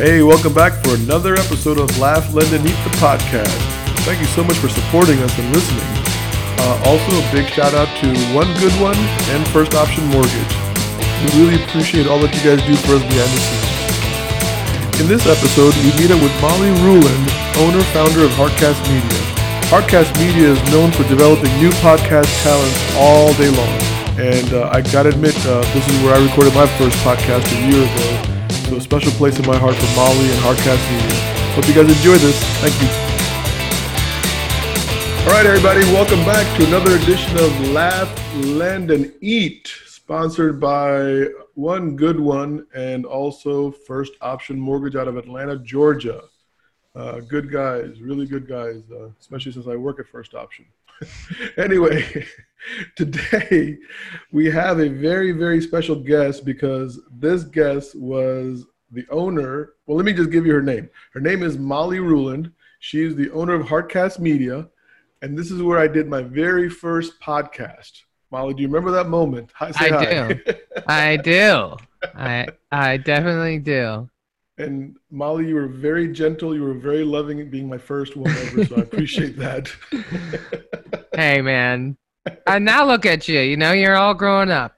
Hey, welcome back for another episode of Laugh, Lend, and Eat the podcast. Thank you so much for supporting us and listening. Uh, also, a big shout out to One Good One and First Option Mortgage. We really appreciate all that you guys do for us behind the scenes. In this episode, we meet up with Molly Ruland, owner founder of Heartcast Media. Heartcast Media is known for developing new podcast talents all day long. And uh, I gotta admit, uh, this is where I recorded my first podcast a year ago. So a special place in my heart for Molly and Heartcast Media. Hope you guys enjoy this. Thank you. All right, everybody, welcome back to another edition of Laugh, Lend, and Eat, sponsored by One Good One and also First Option Mortgage out of Atlanta, Georgia. Uh, good guys, really good guys, uh, especially since I work at First Option. anyway, today we have a very, very special guest because this guest was the owner. Well, let me just give you her name. Her name is Molly Ruland. She is the owner of Heartcast Media. And this is where I did my very first podcast. Molly, do you remember that moment? Hi, I hi. do. I do. I I definitely do. And Molly, you were very gentle. You were very loving, being my first one ever. So I appreciate that. hey, man. And now look at you. You know, you're all growing up.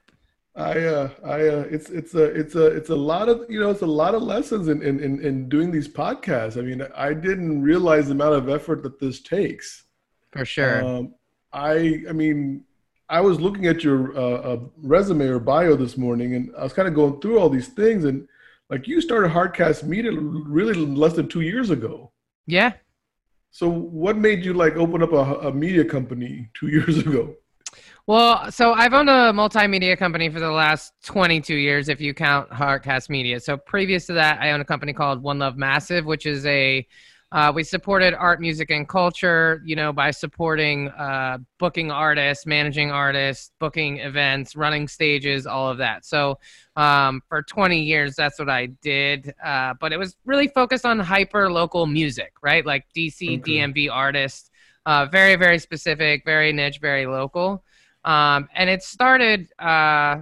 I, uh, I, uh, it's, it's a, it's a, it's a lot of, you know, it's a lot of lessons in, in, in, in doing these podcasts. I mean, I didn't realize the amount of effort that this takes. For sure. Um, I, I mean, I was looking at your uh, uh, resume or bio this morning, and I was kind of going through all these things, and like you started Heartcast Media really less than two years ago. Yeah. So what made you like open up a, a media company two years ago? Well, so I've owned a multimedia company for the last 22 years, if you count Heartcast Media. So previous to that, I owned a company called One Love Massive, which is a uh, we supported art, music, and culture, you know, by supporting uh, booking artists, managing artists, booking events, running stages, all of that. So um, for 20 years, that's what I did. Uh, but it was really focused on hyper local music, right? Like DC, okay. DMV artists, uh, very, very specific, very niche, very local. Um, and it started uh,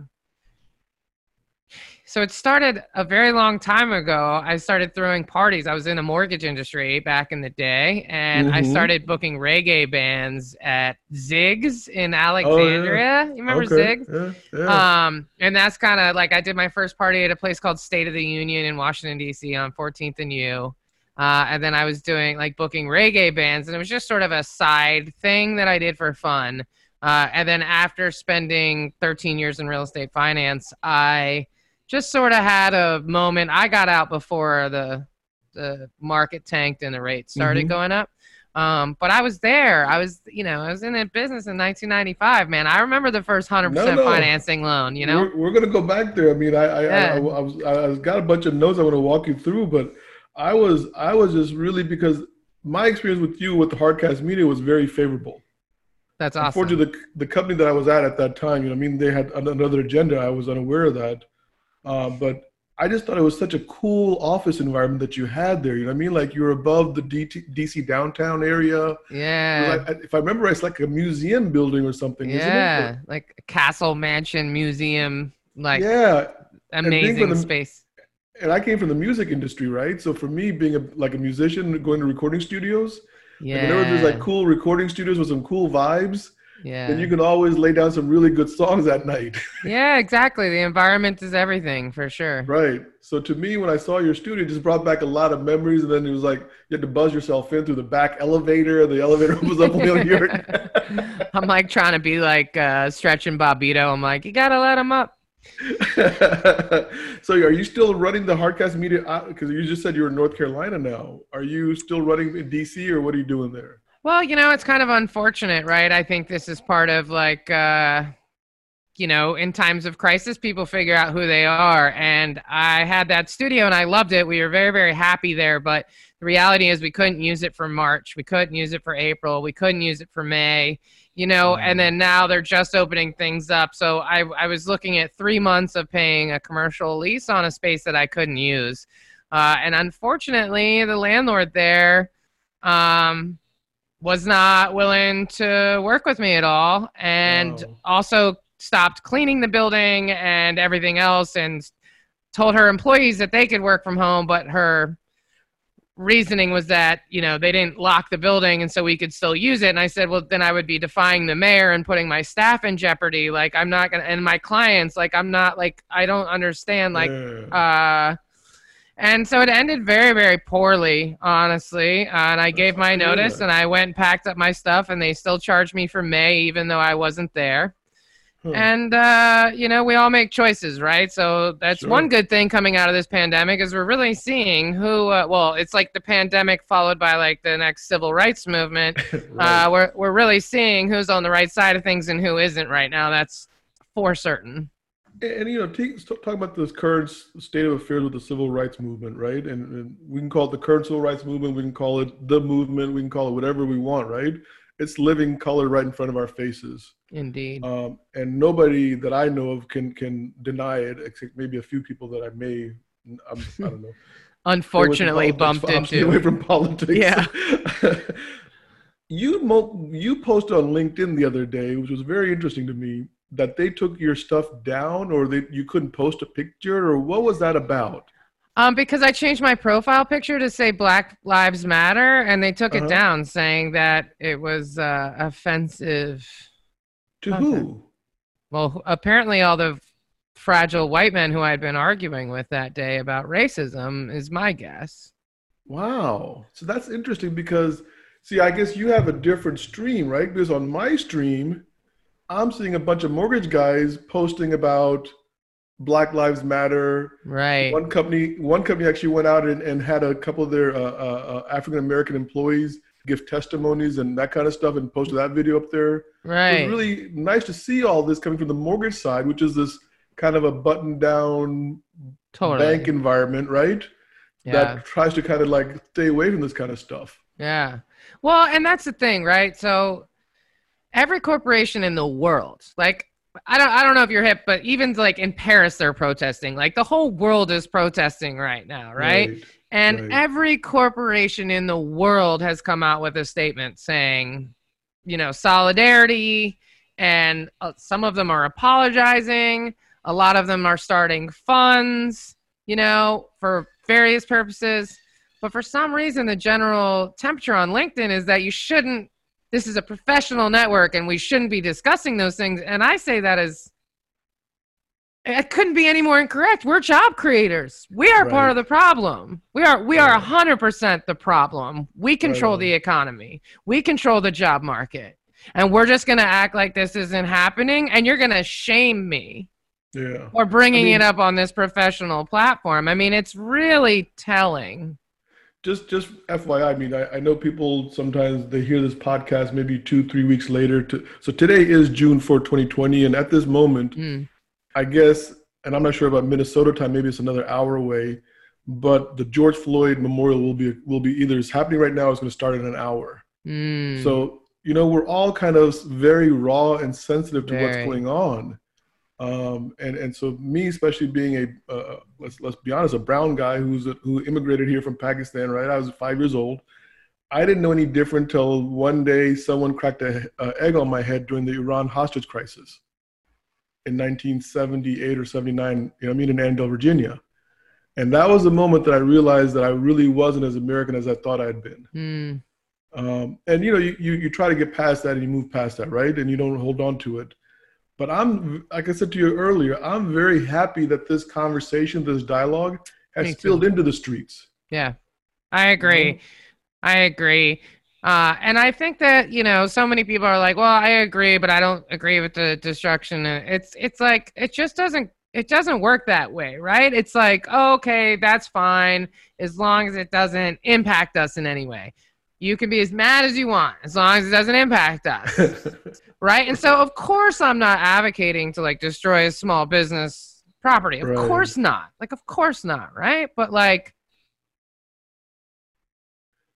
so it started a very long time ago. I started throwing parties. I was in the mortgage industry back in the day, and mm-hmm. I started booking reggae bands at Zig's in Alexandria. Oh, yeah. You remember okay. Ziggs? Yeah, yeah. Um, and that's kind of like I did my first party at a place called State of the Union in Washington D.C. on 14th and U. Uh, and then I was doing like booking reggae bands, and it was just sort of a side thing that I did for fun. Uh, and then after spending 13 years in real estate finance, I just sort of had a moment. I got out before the the market tanked and the rates started mm-hmm. going up. Um, but I was there. I was, you know, I was in that business in 1995. Man, I remember the first 100% no. financing loan. You know, we're, we're, gonna go back there. I mean, I I, yeah. I, I, I, was I got a bunch of notes I want to walk you through, but I was I was just really because my experience with you with the Heartcast Media was very favorable. That's awesome. Unfortunately, the the company that I was at at that time, you know, I mean, they had another agenda. I was unaware of that. Uh, but I just thought it was such a cool office environment that you had there. You know what I mean? Like you're above the DC downtown area. Yeah. Like, if I remember, it's like a museum building or something. Yeah, like a castle mansion museum. Like yeah, amazing the, space. And I came from the music industry, right? So for me, being a, like a musician, going to recording studios. Yeah. Like whenever there's like cool recording studios with some cool vibes yeah. then you can always lay down some really good songs at night. yeah, exactly. The environment is everything for sure. Right. So to me, when I saw your studio, it just brought back a lot of memories. And then it was like you had to buzz yourself in through the back elevator. The elevator was up on your. I'm like trying to be like uh, stretching Bobito. I'm like, you gotta let him up. so are you still running the Heartcast Media? Because uh, you just said you're in North Carolina now. Are you still running in DC, or what are you doing there? Well, you know, it's kind of unfortunate, right? I think this is part of like, uh, you know, in times of crisis, people figure out who they are. And I had that studio and I loved it. We were very, very happy there. But the reality is, we couldn't use it for March. We couldn't use it for April. We couldn't use it for May, you know, and then now they're just opening things up. So I, I was looking at three months of paying a commercial lease on a space that I couldn't use. Uh, and unfortunately, the landlord there, um, was not willing to work with me at all and also stopped cleaning the building and everything else and told her employees that they could work from home, but her reasoning was that you know they didn't lock the building and so we could still use it. And i said well then i would be defying the mayor and putting my staff in jeopardy. Like i'm not gonna and my clients like i'm not like i don't understand like uh and so it ended very very poorly honestly uh, and i gave my notice and i went and packed up my stuff and they still charged me for may even though i wasn't there Hmm. And uh, you know, we all make choices, right? So that's sure. one good thing coming out of this pandemic is we're really seeing who. Uh, well, it's like the pandemic followed by like the next civil rights movement. right. uh, we're we're really seeing who's on the right side of things and who isn't right now. That's for certain. And, you know, talk about this current state of affairs with the civil rights movement, right? And, and we can call it the current civil rights movement. We can call it the movement. We can call it whatever we want, right? It's living color right in front of our faces Indeed. Um, and nobody that I know of can can deny it, except maybe a few people that I may, I'm, I do not know. Unfortunately, bumped into away from politics. Yeah. you mo- you posted on LinkedIn the other day, which was very interesting to me, that they took your stuff down, or that you couldn't post a picture, or what was that about? Um, because I changed my profile picture to say Black Lives Matter, and they took uh-huh. it down, saying that it was uh, offensive to who? Well, apparently all the fragile white men who I had been arguing with that day about racism is my guess. Wow. So that's interesting because, see, I guess you have a different stream, right? Because on my stream, I'm seeing a bunch of mortgage guys posting about Black Lives Matter. Right. One company, one company actually went out and, and had a couple of their uh, uh, uh African American employees give testimonies and that kind of stuff and posted that video up there. Right. It was really nice to see all this coming from the mortgage side, which is this kind of a button down totally. bank environment, right? Yeah. That tries to kind of like stay away from this kind of stuff. Yeah. Well, and that's the thing, right? So every corporation in the world, like I don't I don't know if you're hip, but even like in Paris they're protesting. Like the whole world is protesting right now, right? right. And right. every corporation in the world has come out with a statement saying, you know, solidarity, and uh, some of them are apologizing. A lot of them are starting funds, you know, for various purposes. But for some reason, the general temperature on LinkedIn is that you shouldn't, this is a professional network and we shouldn't be discussing those things. And I say that as it couldn't be any more incorrect. We're job creators. We are right. part of the problem. We are we are hundred percent the problem. We control right. the economy. We control the job market. And we're just gonna act like this isn't happening and you're gonna shame me. Yeah. Or bringing I mean, it up on this professional platform. I mean, it's really telling. Just just FYI, I mean, I, I know people sometimes they hear this podcast maybe two, three weeks later. To, so today is June 4, 2020. And at this moment, mm I guess, and I'm not sure about Minnesota time. Maybe it's another hour away, but the George Floyd Memorial will be will be either is happening right now. or It's going to start in an hour. Mm. So you know we're all kind of very raw and sensitive to very. what's going on. Um, and and so me, especially being a uh, let's let's be honest, a brown guy who's a, who immigrated here from Pakistan, right? I was five years old. I didn't know any different till one day someone cracked a, a egg on my head during the Iran hostage crisis in 1978 or 79, you know, I mean, in Annandale, Virginia. And that was the moment that I realized that I really wasn't as American as I thought I had been. Mm. Um, and you know, you, you, you try to get past that and you move past that, right? And you don't hold on to it. But I'm, like I said to you earlier, I'm very happy that this conversation, this dialogue, has spilled into the streets. Yeah, I agree. Mm-hmm. I agree. Uh, and I think that you know, so many people are like, "Well, I agree, but I don't agree with the destruction." And it's it's like it just doesn't it doesn't work that way, right? It's like, oh, okay, that's fine as long as it doesn't impact us in any way. You can be as mad as you want as long as it doesn't impact us, right? And so, of course, I'm not advocating to like destroy a small business property. Of right. course not. Like, of course not, right? But like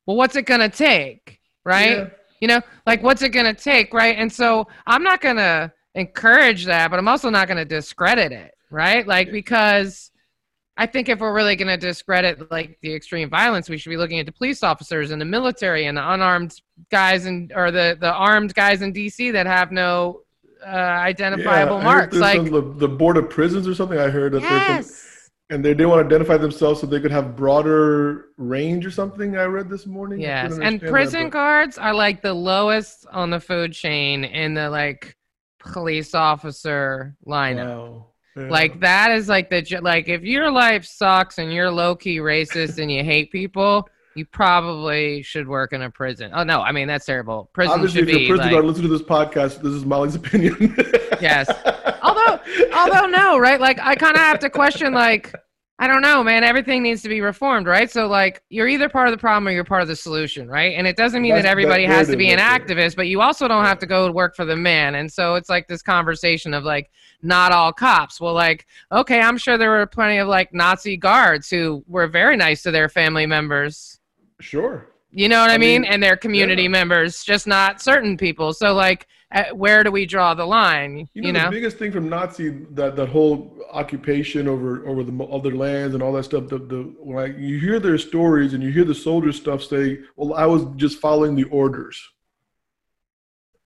well, what's it gonna take, right? Yeah. You know, like what's it gonna take, right? And so I'm not gonna encourage that, but I'm also not gonna discredit it, right? Like because I think if we're really gonna discredit like the extreme violence, we should be looking at the police officers and the military and the unarmed guys and or the the armed guys in DC that have no uh, identifiable yeah, marks, like the, the board of prisons or something. I heard that yes and they didn't want to identify themselves so they could have broader range or something. I read this morning. Yes, and prison that, but... guards are like the lowest on the food chain in the like police officer lineup. Wow. Yeah. Like that is like the like if your life sucks and you're low key racist and you hate people, you probably should work in a prison. Oh no, I mean that's terrible. Prison Obviously, should if you're a prison like, guard, listen to this podcast. This is Molly's opinion. yes. Although, although no, right? Like I kind of have to question like I don't know, man. Everything needs to be reformed, right? So, like, you're either part of the problem or you're part of the solution, right? And it doesn't mean that's, that everybody has to be an activist, but you also don't have to go work for the man. And so it's like this conversation of like, not all cops. Well, like, okay, I'm sure there were plenty of like Nazi guards who were very nice to their family members. Sure. You know what I, I mean? mean? And their community yeah. members, just not certain people. So, like, Uh, where do we draw the line? You know, you know? the biggest thing from Nazi that that whole occupation over over the other lands and all that stuff. The the like you hear their stories and you hear the soldier stuff say, "Well, I was just following the orders."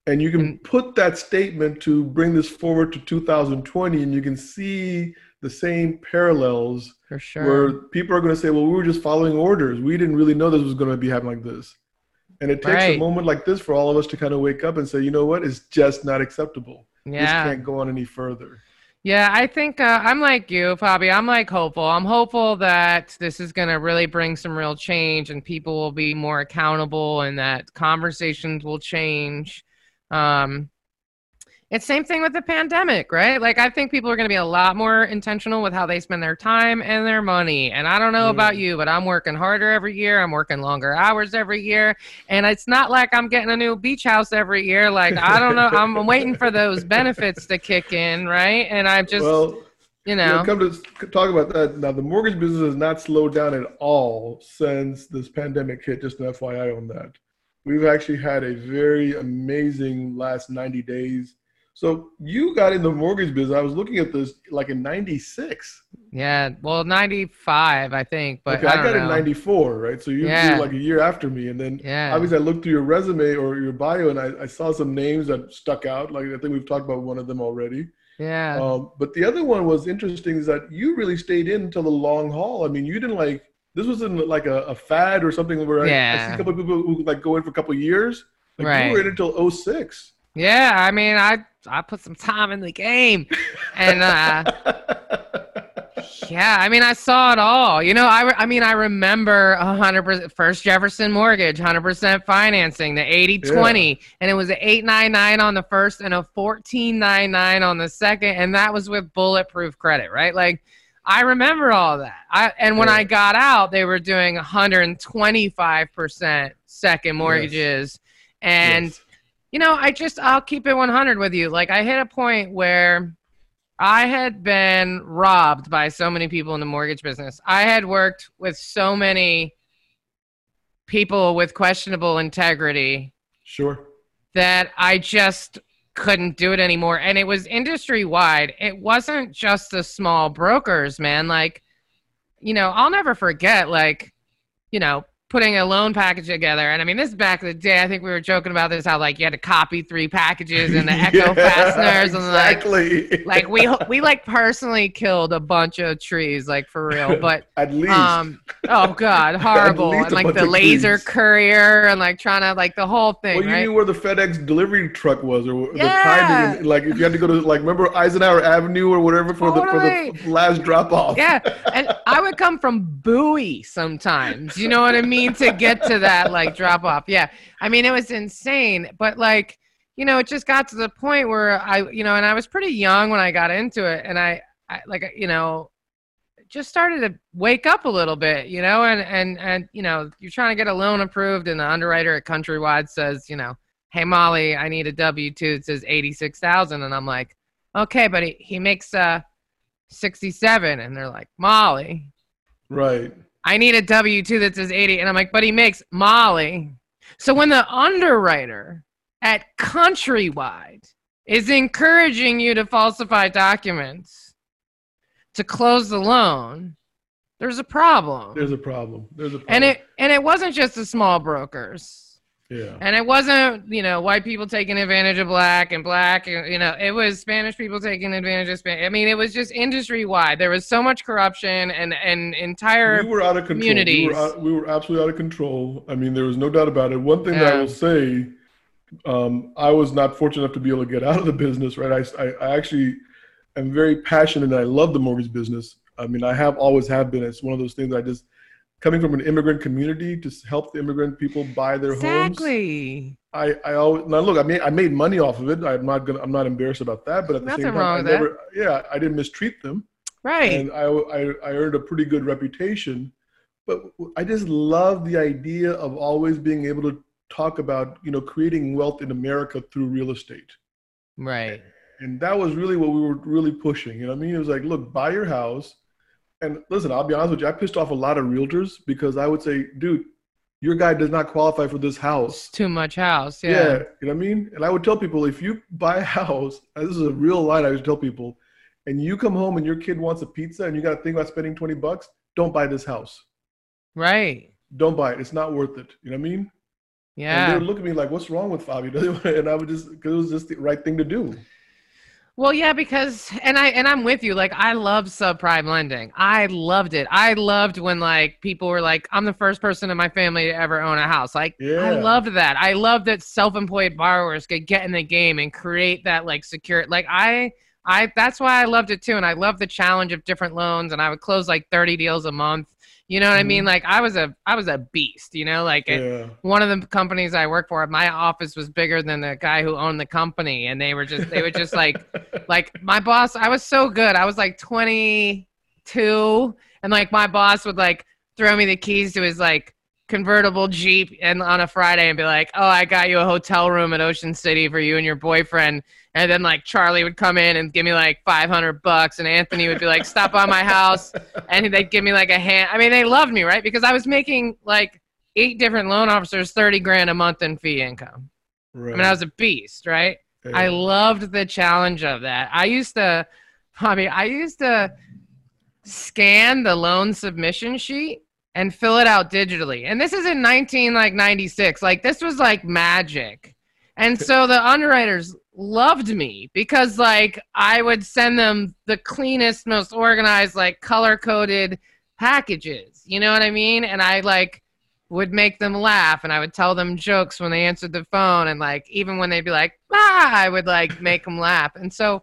And you can and, put that statement to bring this forward to 2020, and you can see the same parallels. For sure. Where people are going to say, "Well, we were just following orders. We didn't really know this was going to be happening like this." And it takes right. a moment like this for all of us to kind of wake up and say, you know what, it's just not acceptable. Yeah. This can't go on any further. Yeah, I think uh, I'm like you, Fabi. I'm like hopeful. I'm hopeful that this is going to really bring some real change and people will be more accountable and that conversations will change. Um, it's same thing with the pandemic, right? Like I think people are going to be a lot more intentional with how they spend their time and their money. And I don't know mm. about you, but I'm working harder every year. I'm working longer hours every year, and it's not like I'm getting a new beach house every year. Like I don't know, I'm waiting for those benefits to kick in, right? And I'm just well, you know, you know, come to talk about that now. The mortgage business has not slowed down at all since this pandemic hit. Just an FYI on that. We've actually had a very amazing last 90 days so you got in the mortgage business. I was looking at this like in '96. Yeah, well, '95, I think. But okay, I, I got know. in '94, right? So you yeah. were like a year after me, and then yeah. obviously I looked through your resume or your bio, and I, I, saw some names that stuck out. Like I think we've talked about one of them already. Yeah. Um, but the other one was interesting is that you really stayed in until the long haul. I mean, you didn't like this wasn't like a, a fad or something where yeah. I, I see a couple of people who like go in for a couple of years. Like right. You were in until 06. Yeah, I mean, I I put some time in the game, and uh, yeah, I mean, I saw it all. You know, I, re- I mean, I remember hundred percent first Jefferson mortgage, hundred percent financing, the 80-20, yeah. and it was an eight nine nine on the first and a fourteen nine nine on the second, and that was with bulletproof credit, right? Like. I remember all that. I and when yeah. I got out, they were doing 125% second mortgages, yes. and yes you know, I just I'll keep it 100 with you. Like I hit a point where I had been robbed by so many people in the mortgage business. I had worked with so many people with questionable integrity. Sure. That I just couldn't do it anymore and it was industry wide. It wasn't just the small brokers, man. Like you know, I'll never forget like you know, putting a loan package together. And I mean, this is back in the day. I think we were joking about this how like you had to copy three packages and the echo yeah, fasteners and exactly. like like we we like personally killed a bunch of trees like for real. But at least um oh god, horrible. and like the laser trees. courier and like trying to like the whole thing. Well, you right? knew where the FedEx delivery truck was or yeah. the timing. like if you had to go to like remember Eisenhower Avenue or whatever for totally. the for the last drop off. Yeah, and I would come from Bowie sometimes. You know what I mean? To get to that like drop off. Yeah. I mean, it was insane, but like, you know, it just got to the point where I, you know, and I was pretty young when I got into it and I, I like, you know, just started to wake up a little bit, you know, and, and, and, you know, you're trying to get a loan approved and the underwriter at Countrywide says, you know, Hey Molly, I need a W two. It says 86,000. And I'm like, okay, but he, he makes, uh, 67 and they're like, Molly. Right. I need a W 2 that says 80. And I'm like, but he makes Molly. So when the underwriter at Countrywide is encouraging you to falsify documents to close the loan, there's a problem. There's a problem. There's a problem. And it and it wasn't just the small brokers. Yeah. And it wasn't, you know, white people taking advantage of black and black, and you know, it was Spanish people taking advantage of Spanish. I mean, it was just industry wide. There was so much corruption and and entire we were out of control. communities. We were, out, we were absolutely out of control. I mean, there was no doubt about it. One thing that I will say, um, I was not fortunate enough to be able to get out of the business. Right, I, I, I actually am very passionate and I love the mortgage business. I mean, I have always have been. It's one of those things I just coming from an immigrant community to help the immigrant people buy their homes. exactly. I, I always now look. I made I made money off of it. I'm not gonna. I'm not embarrassed about that. But at the Nothing same time, I with that. Yeah, I didn't mistreat them, Right. and I, I I earned a pretty good reputation. But I just love the idea of always being able to talk about you know creating wealth in America through real estate, right. and that was really what we were really pushing. You know what I mean? It was like, look, buy your house, and listen. I'll be honest with you. I pissed off a lot of realtors because I would say, dude, your guy does not qualify for this house. It's too much house. Yeah. Yeah. you know what I mean? And I would tell people if you buy a house, this is a real line I would tell people, and you come home and your kid wants a pizza and you got to think about spending 20 bucks, don't buy this house. Right. Don't buy it. It's not worth it. You know what I mean? Yeah. And they would look at me like, what's wrong with Fabio? And I would just, because it was just the right thing to do. Well, yeah, because and I and I'm with you. Like I love subprime lending. I loved it. I loved when like people were like, I'm the first person in my family to ever own a house. Like I loved that. I love that self-employed borrowers could get in the game and create that like secure like I I that's why I loved it too. And I love the challenge of different loans and I would close like 30 deals a month. You know what I mean? Mm-hmm. Like I was a I was a beast, you know, like it, one of the companies I worked for, my office was bigger than the guy who owned the company, and they were just they were just like like my boss. I was so good. I was like 22, and like my boss would like throw me the keys to his like convertible jeep and on a Friday and be like, "Oh, I got you a hotel room at Ocean City for you and your boyfriend." And then like Charlie would come in and give me like 500 bucks, and Anthony would be like, "Stop by my house," and they'd give me like a hand. I mean, they loved me, right? Because I was making like eight different loan officers 30 grand a month in fee income. Right. I mean, I was a beast, right? Yeah. I loved the challenge of that. I used to, I mean, I used to scan the loan submission sheet and fill it out digitally. And this is in 19 like 96. Like this was like magic. And so the underwriters loved me because like I would send them the cleanest, most organized, like color coded packages. You know what I mean? And I like would make them laugh and I would tell them jokes when they answered the phone and like even when they'd be like ah I would like make them laugh and so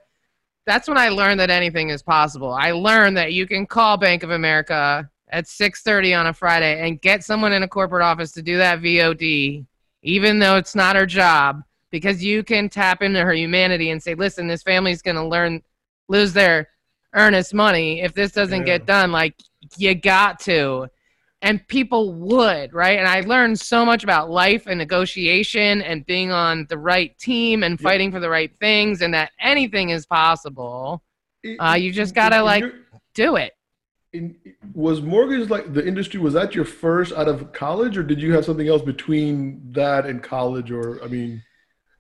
that's when I learned that anything is possible. I learned that you can call Bank of America at 6:30 on a Friday and get someone in a corporate office to do that VOD even though it's not her job because you can tap into her humanity and say listen this family's going to learn lose their earnest money if this doesn't Yeah. get done like you got to. And people would right? And i learned so much about life and negotiation and being on the right team and fighting for the right things and that anything is possible. In- uh, you just gotta, like- do it in, was mortgage like the industry was that your first out of college or did you have something else between that and college or i mean?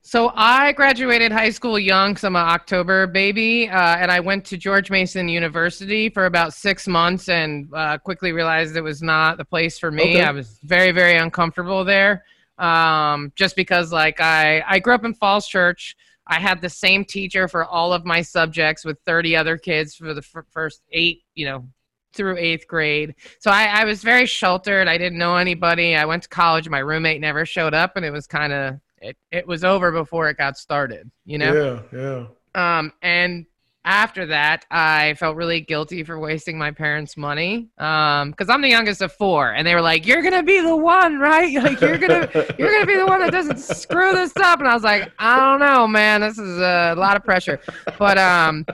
So i graduated high school young because i'm an october baby uh, and i went to george mason university for about six months and uh, quickly realized it was not the place for me. Okay. i was very very uncomfortable there um, just because like I, I grew up in falls church. I had the same teacher for all of my subjects with 30 other kids for the f- first eight, you know, through eighth grade. So I, I was very sheltered. I didn't know anybody. I went to college. My roommate never showed up, and it was kind of it, it was over before it got started, you know. yeah yeah Um, and after that, I felt really guilty for wasting my parents' money. Um, because I'm the youngest of four, and they were like, "You're gonna be the one, right? Like you're gonna you're gonna be the one that doesn't screw this up." And I was like, "I don't know, man. This is a lot of pressure." But um,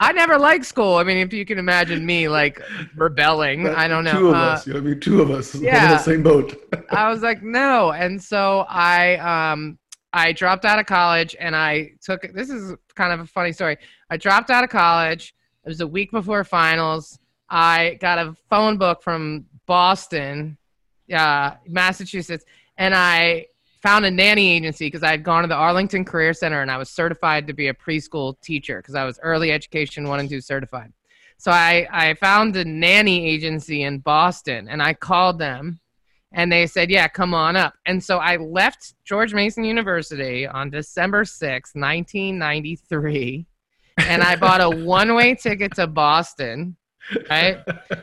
I never liked school. I mean, if you can imagine me like rebelling, I don't know. two of Uh, us you know i mean two of us yeah. yeah. the same boat I was like, no. And so I um I dropped out of college and I took this is kind of a funny story. I dropped out of college. It was a week before finals. I got a phone book from Boston, uh, Massachusetts, and I found a nanny agency because I had gone to the Arlington Career Center and I was certified to be a preschool teacher because I was early education one and two certified. So I, I found a nanny agency in Boston and I called them And they said, yeah, come on up. And so I left George Mason University on December 6th, 1993. And I bought a one way ticket to Boston right?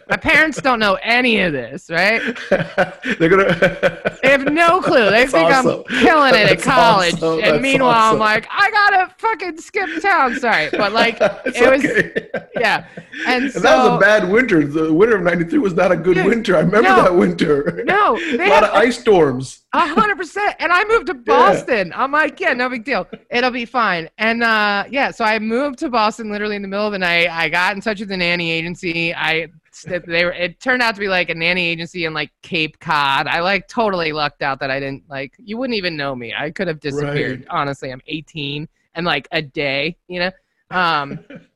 My parents don't know any of this, right? They're gonna. they have no clue. They think awesome. I'm killing it That's at college, awesome. and That's meanwhile, awesome. I'm like, I gotta fucking skip town. Sorry, but like, it okay. was, yeah. And, and so, that was a bad winter. The winter of '93 was not a good winter. I remember no, that winter. No, a lot of ice storms. A hundred percent. And I moved to Boston. Yeah. I'm like, yeah, no big deal. It'll be fine. And uh, yeah, so I moved to Boston literally in the middle of the night. I got in touch with the nanny agency. I they were it turned out to be like a nanny agency in like Cape Cod. I like totally lucked out that I didn't like you wouldn't even know me. I could have disappeared. Right. Honestly, I'm 18 and like a day, you know. Um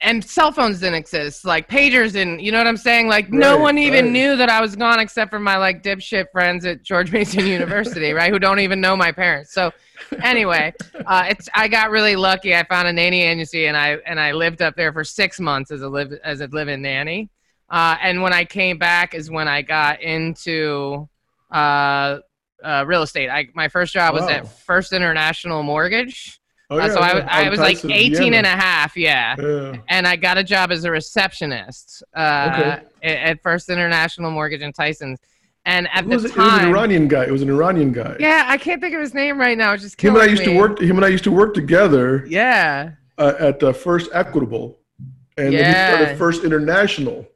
and cell phones didn't exist, like pagers didn't. You know what I'm saying? Like right, no one even right. knew that I was gone except for my like dipshit friends at George Mason University, right? Who don't even know my parents. So anyway, uh, it's I got really lucky. I found a nanny agency and I and I lived up there for six months as a live as a live-in nanny. Uh, and when I came back is when I got into uh, uh real estate. I my first job was at First International Mortgage. Oh, uh, yeah, uh, so I, I was like 18 and a half, yeah. yeah. And I got a job as a receptionist uh, okay. at First International Mortgage in Tyson's. And at the time, it was an Iranian guy. It was an Iranian guy. Yeah, I can't think of his name right now. It's just him and I used me. to work. Him and I used to work together. Yeah. Uh, at uh, First Equitable, and yeah. then he started First International.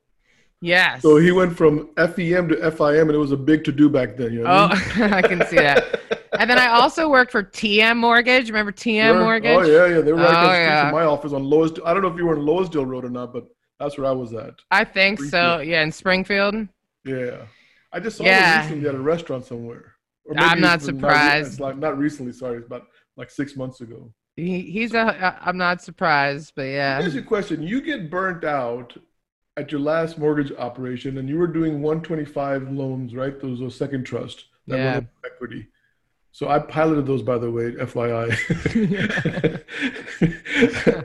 Yes. So he went from FEM to FIM, and it was a big to do back then. You know oh, I, mean? Oh, I can see that. and then I also worked for TM Mortgage. Remember TM Sure. Oh, Mortgage? Oh yeah, yeah. They were right oh, yeah. my office on Lois. I don't know if you were in Loisdale Road or not, but that's where I was at. I think so. Yeah, in Springfield. Yeah, I just saw yeah. him recently at a restaurant somewhere. I'm not surprised. Not, like not recently. Sorry, it's about like six months ago. He, he's a. I'm not surprised, but yeah. Here's a question: You get burnt out at your last mortgage operation, and you were doing 125 loans, right? Those are second trust that yeah. equity. So I piloted those, by the way, FYI.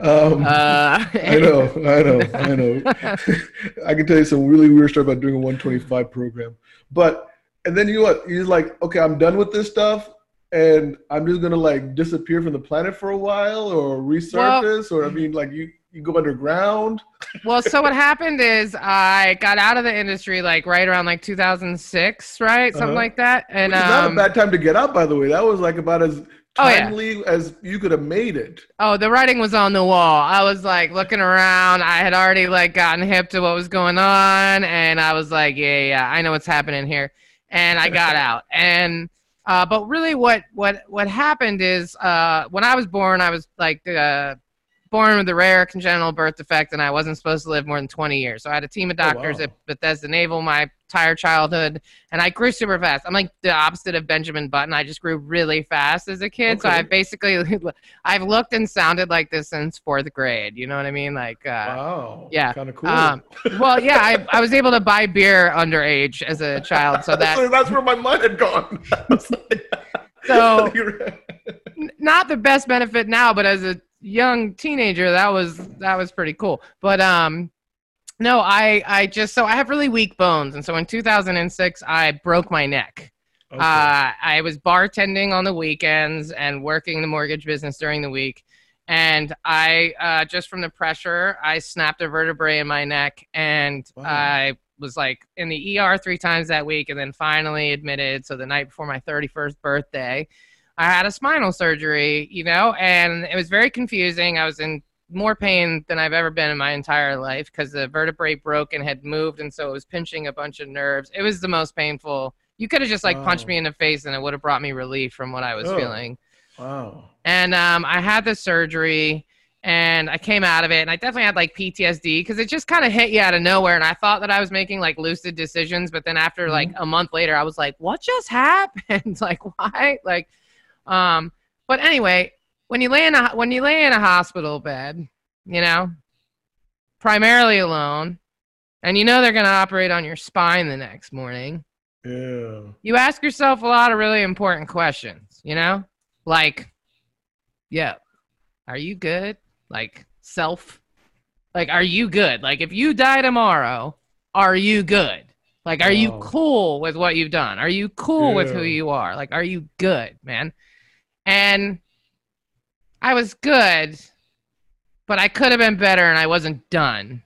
um, uh, I know, I know, I know. I can tell you some really weird stuff about doing a 125 program. But and then you know what? You're like, okay, I'm done with this stuff, and I'm just gonna like disappear from the planet for a while, or resurface, well, or I mean, like you you go underground. well, so what happened is I got out of the industry like right around like 2006, right, something uh-huh. like that. And Which um, not a um, bad time to get out, by the way. That was like about as timely oh, yeah. as you could have made it. Oh, the writing was on the wall. I was like looking around. I had already like gotten hip to what was going on, and I was like, yeah, yeah, I know what's happening here. And I got out. And uh, but really, what what what happened is uh, when I was born, I was like. Uh, born with a rare congenital birth defect, and I wasn't supposed to live more than 20 years. So I had a team of doctors oh, wow. at Bethesda Naval my entire childhood, and I grew super fast. I'm like the opposite of Benjamin Button. I just grew really fast as a kid. Okay. So I basically, I've looked and sounded like this since fourth grade. You know what I mean? Like, uh, wow, yeah, kind of cool. Um, well, yeah, I, I was able to buy beer underage as a child, so that that's where my mind had gone. so, not the best benefit now, but as a young teenager, that was that was pretty cool. But um, no, I I just so I have really weak bones, and so in 2006 I broke my neck. Okay. Uh, I was bartending on the weekends and working the mortgage business during the week, and I uh, just from the pressure I snapped a vertebrae in my neck, and wow. I was like in the ER three times that week, and then finally admitted. So the night before my 31st birthday I had a spinal surgery, you know, and it was very confusing. I was in more pain than I've ever been in my entire life because the vertebrae broke and had moved, and so it was pinching a bunch of nerves. It was the most painful. You could have just like punched me in the face, and it would have brought me relief from what I was oh. feeling. Wow. And um, I had the surgery, and I came out of it, and I definitely had like PTSD because it just kind of hit you out of nowhere. And I thought that I was making like lucid decisions, but then after mm-hmm. like a month later, I was like, "What just happened? like, why? Like." Um, but anyway, when you lay in a when you lay in a hospital bed, you know, primarily alone, and you know they're going to operate on your spine the next morning. Yeah. You ask yourself a lot of really important questions, you know? Like, yeah, are you good? Like, self? Like, are you good? Like, if you die tomorrow, are you good? Like, are you cool with what you've done? Are you cool with who you are? Like, are you good, man? And I was good, but I could have been better and I wasn't done.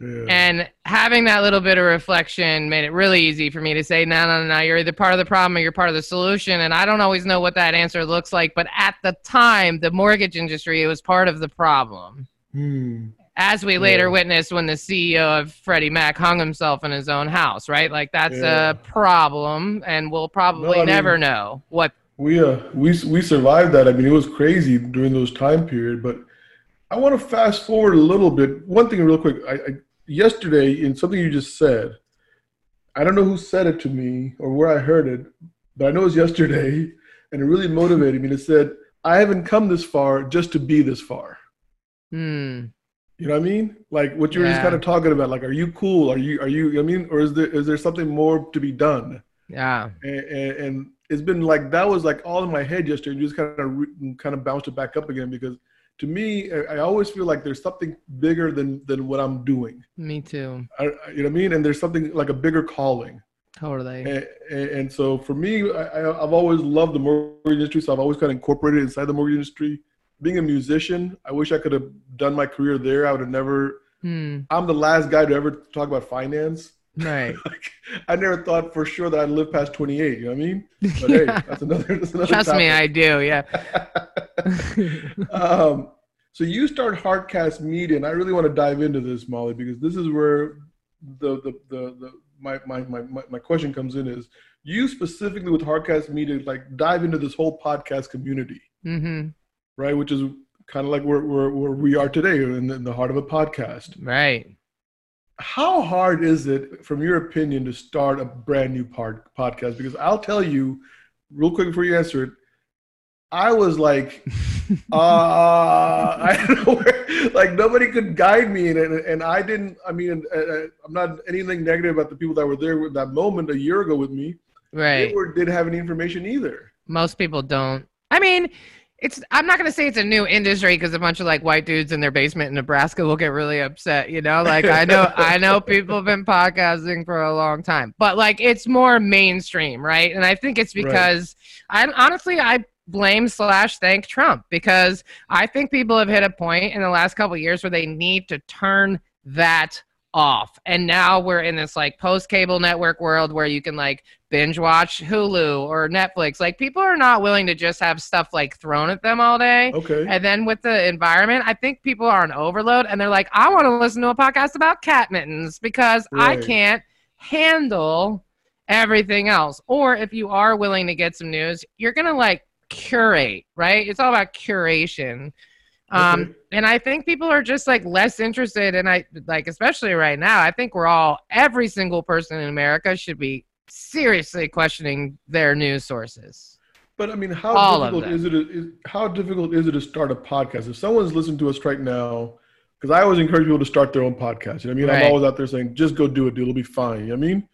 Yeah. And having that little bit of reflection made it really easy for me to say, no, no, no, no, you're either part of the problem or you're part of the solution. And I don't always know what that answer looks like. But at the time, the mortgage industry, it was part of the problem. Hmm. As we later Yeah. witnessed when the CEO of Freddie Mac hung himself in his own house, right? Like that's Yeah. a problem. And we'll probably No, I mean- never know what. We uh we we survived that. I mean, it was crazy during those time period. But I want to fast forward a little bit. One thing, real quick. I, I yesterday in something you just said. I don't know who said it to me or where I heard it, but I know it was yesterday, and it really motivated me. It said, "I haven't come this far just to be this far." Hmm. You know what I mean? Like what you were just kind of talking about. Like, are you cool? Are you are you? I mean, or is there is there something more to be done? Yeah. and, and, and it's been like that was like all in my head yesterday. You just kind of re- kind of bounced it back up again because to me, I, I always feel like there's something bigger than than what I'm doing. Me too. I, you know what I mean? And there's something like a bigger calling. Totally. And, and, and so for me, I, I- I've always loved the mortgage industry, so I've always kind of incorporated it inside the mortgage industry. Being a musician, I wish I could have done my career there. I would have never. Hmm. I'm the last guy to ever talk about finance. Right. Like, I never thought for sure that I'd live past 28. You know what I mean? But hey, that's another. That's another Trust me. I do. Yeah. um, so you start Heartcast Media, and I really want to dive into this, Molly, because this is where the the the, the my, my, my, my my question comes in is you specifically with Heartcast Media like dive into this whole podcast community, mm-hmm. right? Which is kind of like where, where, where we are today in the, in the heart of a podcast. Right. How hard is it, from your opinion, to start a brand new part, podcast? Because I'll tell you, real quick before you answer it, I was like, uh, I don't know where, like nobody could guide me, and it and I didn't. I mean, I'm not anything negative about the people that were there with that moment a year ago with me. Right. They were, didn't have any information either. Most people don't. I mean, it's. I'm not gonna say it's a new industry because a bunch of like white dudes in their basement in Nebraska will get really upset. You know, like I know, I know people have been podcasting for a long time, but like it's more mainstream, right? And I think it's Right. because I honestly I blame slash thank Trump because I think people have hit a point in the last couple of years where they need to turn that off. And now we're in this like post cable network world where you can like binge watch Hulu or Netflix. Like people are not willing to just have stuff like thrown at them all day. Okay. And then with the environment, I think people are on overload and they're like, I want to listen to a podcast about cat mittens because I can't handle everything else. Or if you are willing to get some news, you're going to like curate, right? It's all about curation. Um, Okay. and I think people are just like less interested. And I like, especially right now, I think we're all, every single person in America should be seriously questioning their news sources. But I mean, how All difficult is it? to- how difficult is it to start a podcast? If someone's listening to us right now, because I always encourage people to start their own podcast. You know what I mean? Right. I'm always out there saying, just go do it, dude. It'll be fine. You know what I mean?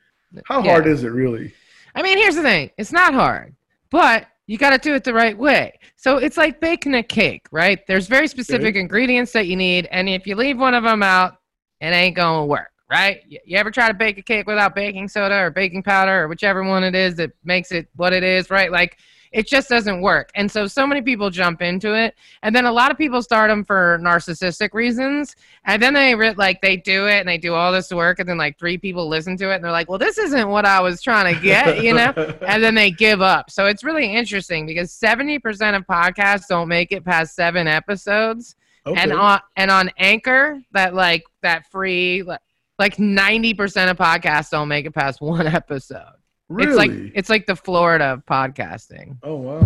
How Yeah. hard is it really? I mean, here's the thing it's not hard, but you got to do it the right way. So it's like baking a cake, right? There's very specific ingredients that you need. And if you leave one of them out, it ain't going to work, right? You, you ever try to bake a cake without baking soda or baking powder or whichever one it is that makes it what it is, right? Like, it just doesn't work. And so, so many people jump into it. And then a lot of people start them for narcissistic reasons. And then they re- like, they do it and they do all this work. And then, like, three people listen to it and they're like, well, this isn't what I was trying to get, you know? and then they give up. So it's really interesting because 70% of podcasts don't make it past seven episodes. okay. And on and on Anchor, that like that free like like 90% of podcasts don't make it past one episode. Really? It's like it's like the Florida of podcasting. oh wow.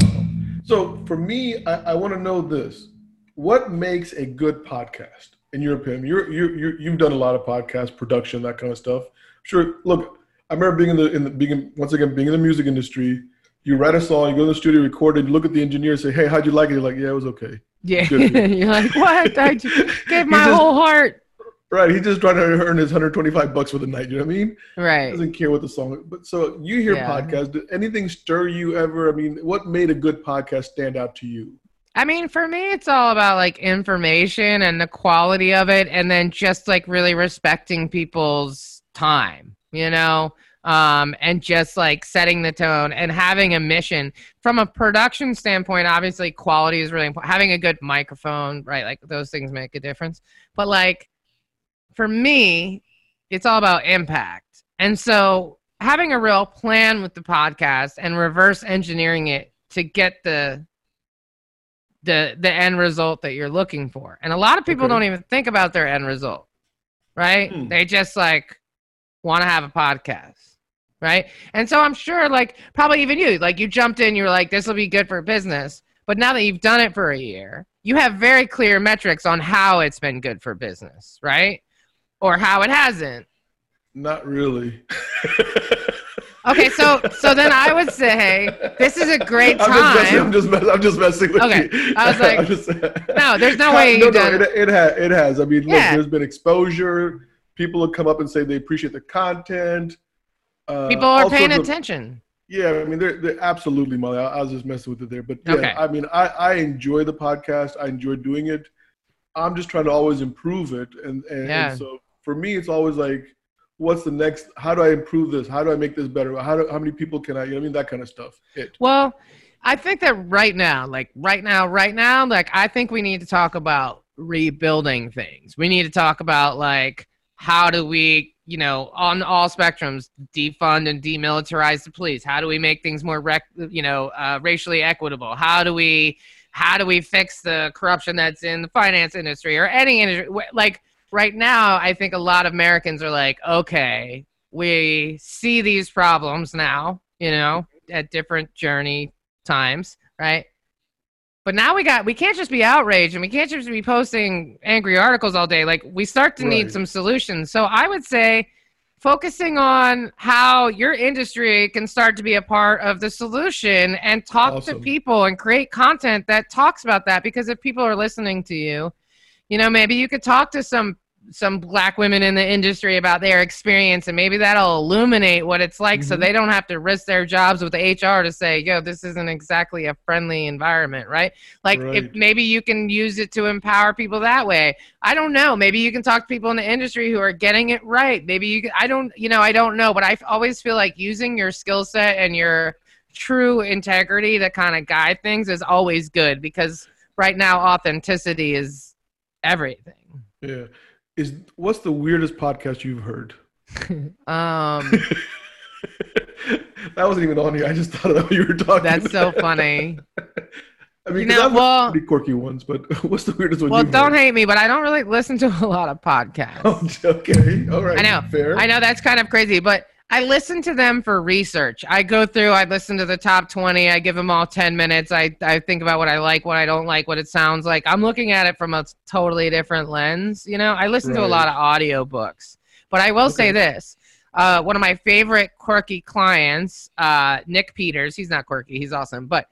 So for me, I, I want to know this: What makes a good podcast, in your opinion? You're you you you've done a lot of podcast production, that kind of stuff. Sure. Look, I remember being in the in the being once again being in the music industry. You write a song, you go to the studio, record it, you look at the engineer, and say, "Hey, how'd you like it?" You're like, "Yeah, it was okay." Yeah. You're like, what? I just gave my just- whole heart. Right. He's just trying to earn his 125 bucks for the night. You know what I mean? Right. Doesn't care what the song. is. But so you hear Yeah. podcasts. Did anything stir you ever? I mean, what made a good podcast stand out to you? I mean, for me, it's all about like information and the quality of it, and then just like really respecting people's time. You know, um, and just like setting the tone and having a mission from a production standpoint. Obviously, quality is really important. Having a good microphone, right? Like those things make a difference. But like for me, it's all about impact. And so having a real plan with the podcast and reverse engineering it to get the the the end result that you're looking for. And a lot of people Okay. don't even think about their end result. Right? Hmm. They just like want to have a podcast. Right? And so I'm sure like probably even you, like you jumped in, you were like, this will be good for business. But now that you've done it for a year, you have very clear metrics on how it's been good for business, right? Or how it hasn't. Not really. Okay, so so then I would say this is a great I'm just messing. time. I'm just, mess, I'm just messing with Okay, you. I was like, just- no, there's no way no, you no, done- it, it, ha- it has. I mean, look, Yeah. there's been exposure. People have come up and say they appreciate the content. Uh, People are paying of- attention. Yeah, I mean, they're, they're absolutely, Molly. I, I was just messing with it there, but yeah, Okay. I mean, I, I enjoy the podcast. I enjoy doing it. I'm just trying to always improve it, and and, Yeah. and so for me, it's always like, what's the next? How do I improve this? How do I make this better? How do how many people can I? You know, I mean, that kind of stuff. It. Well, I think that right now, like right now, right now, like I think we need to talk about rebuilding things. We need to talk about like how do we, you know, on all spectrums, defund and demilitarize the police? How do we make things more, rec- you know, uh, racially equitable? How do we, how do we fix the corruption that's in the finance industry or any industry? Like right now, I think a lot of Americans are like, okay, we see these problems now, you know, at different journey times, right? But now we got we can't just be outraged and we can't just be posting angry articles all day. Like we start to need some solutions. So I would say focusing on how your industry can start to be a part of the solution and talk to people and create content that talks about that because if people are listening to you, you know, maybe you could talk to some some black women in the industry about their experience and maybe that'll illuminate what it's like so Mhm. they don't have to risk their jobs with the HR to say, yo, this isn't exactly a friendly environment, right? Like if maybe you can use it to empower people that way. I don't know. Maybe you can talk to people in the industry who are getting it right. Maybe you can, I don't, you know, I don't know, but I always feel like using your skill set and your true integrity to kind of guide things is always good because right now authenticity is everything. Yeah. Is what's the weirdest podcast you've heard? Um, that wasn't even on here. I just thought of that you were talking. that's so funny. I mean, You know, I've well- pretty quirky ones, but what's the weirdest one? Well, don't heard? hate me, but I don't really listen to a lot of podcasts. Oh, okay. All right. I know. Fair. I know that's kind of crazy, but I listen to them for research. I go through, I listen to the top 20, I give them all 10 minutes. I, I think about what I like, what I don't like, what it sounds like. I'm looking at it from a totally different lens. You know, I listen to a lot of audiobooks, but I will say this. Uh, one of my favorite quirky clients, uh, Nick Peters, he's not quirky, he's awesome, but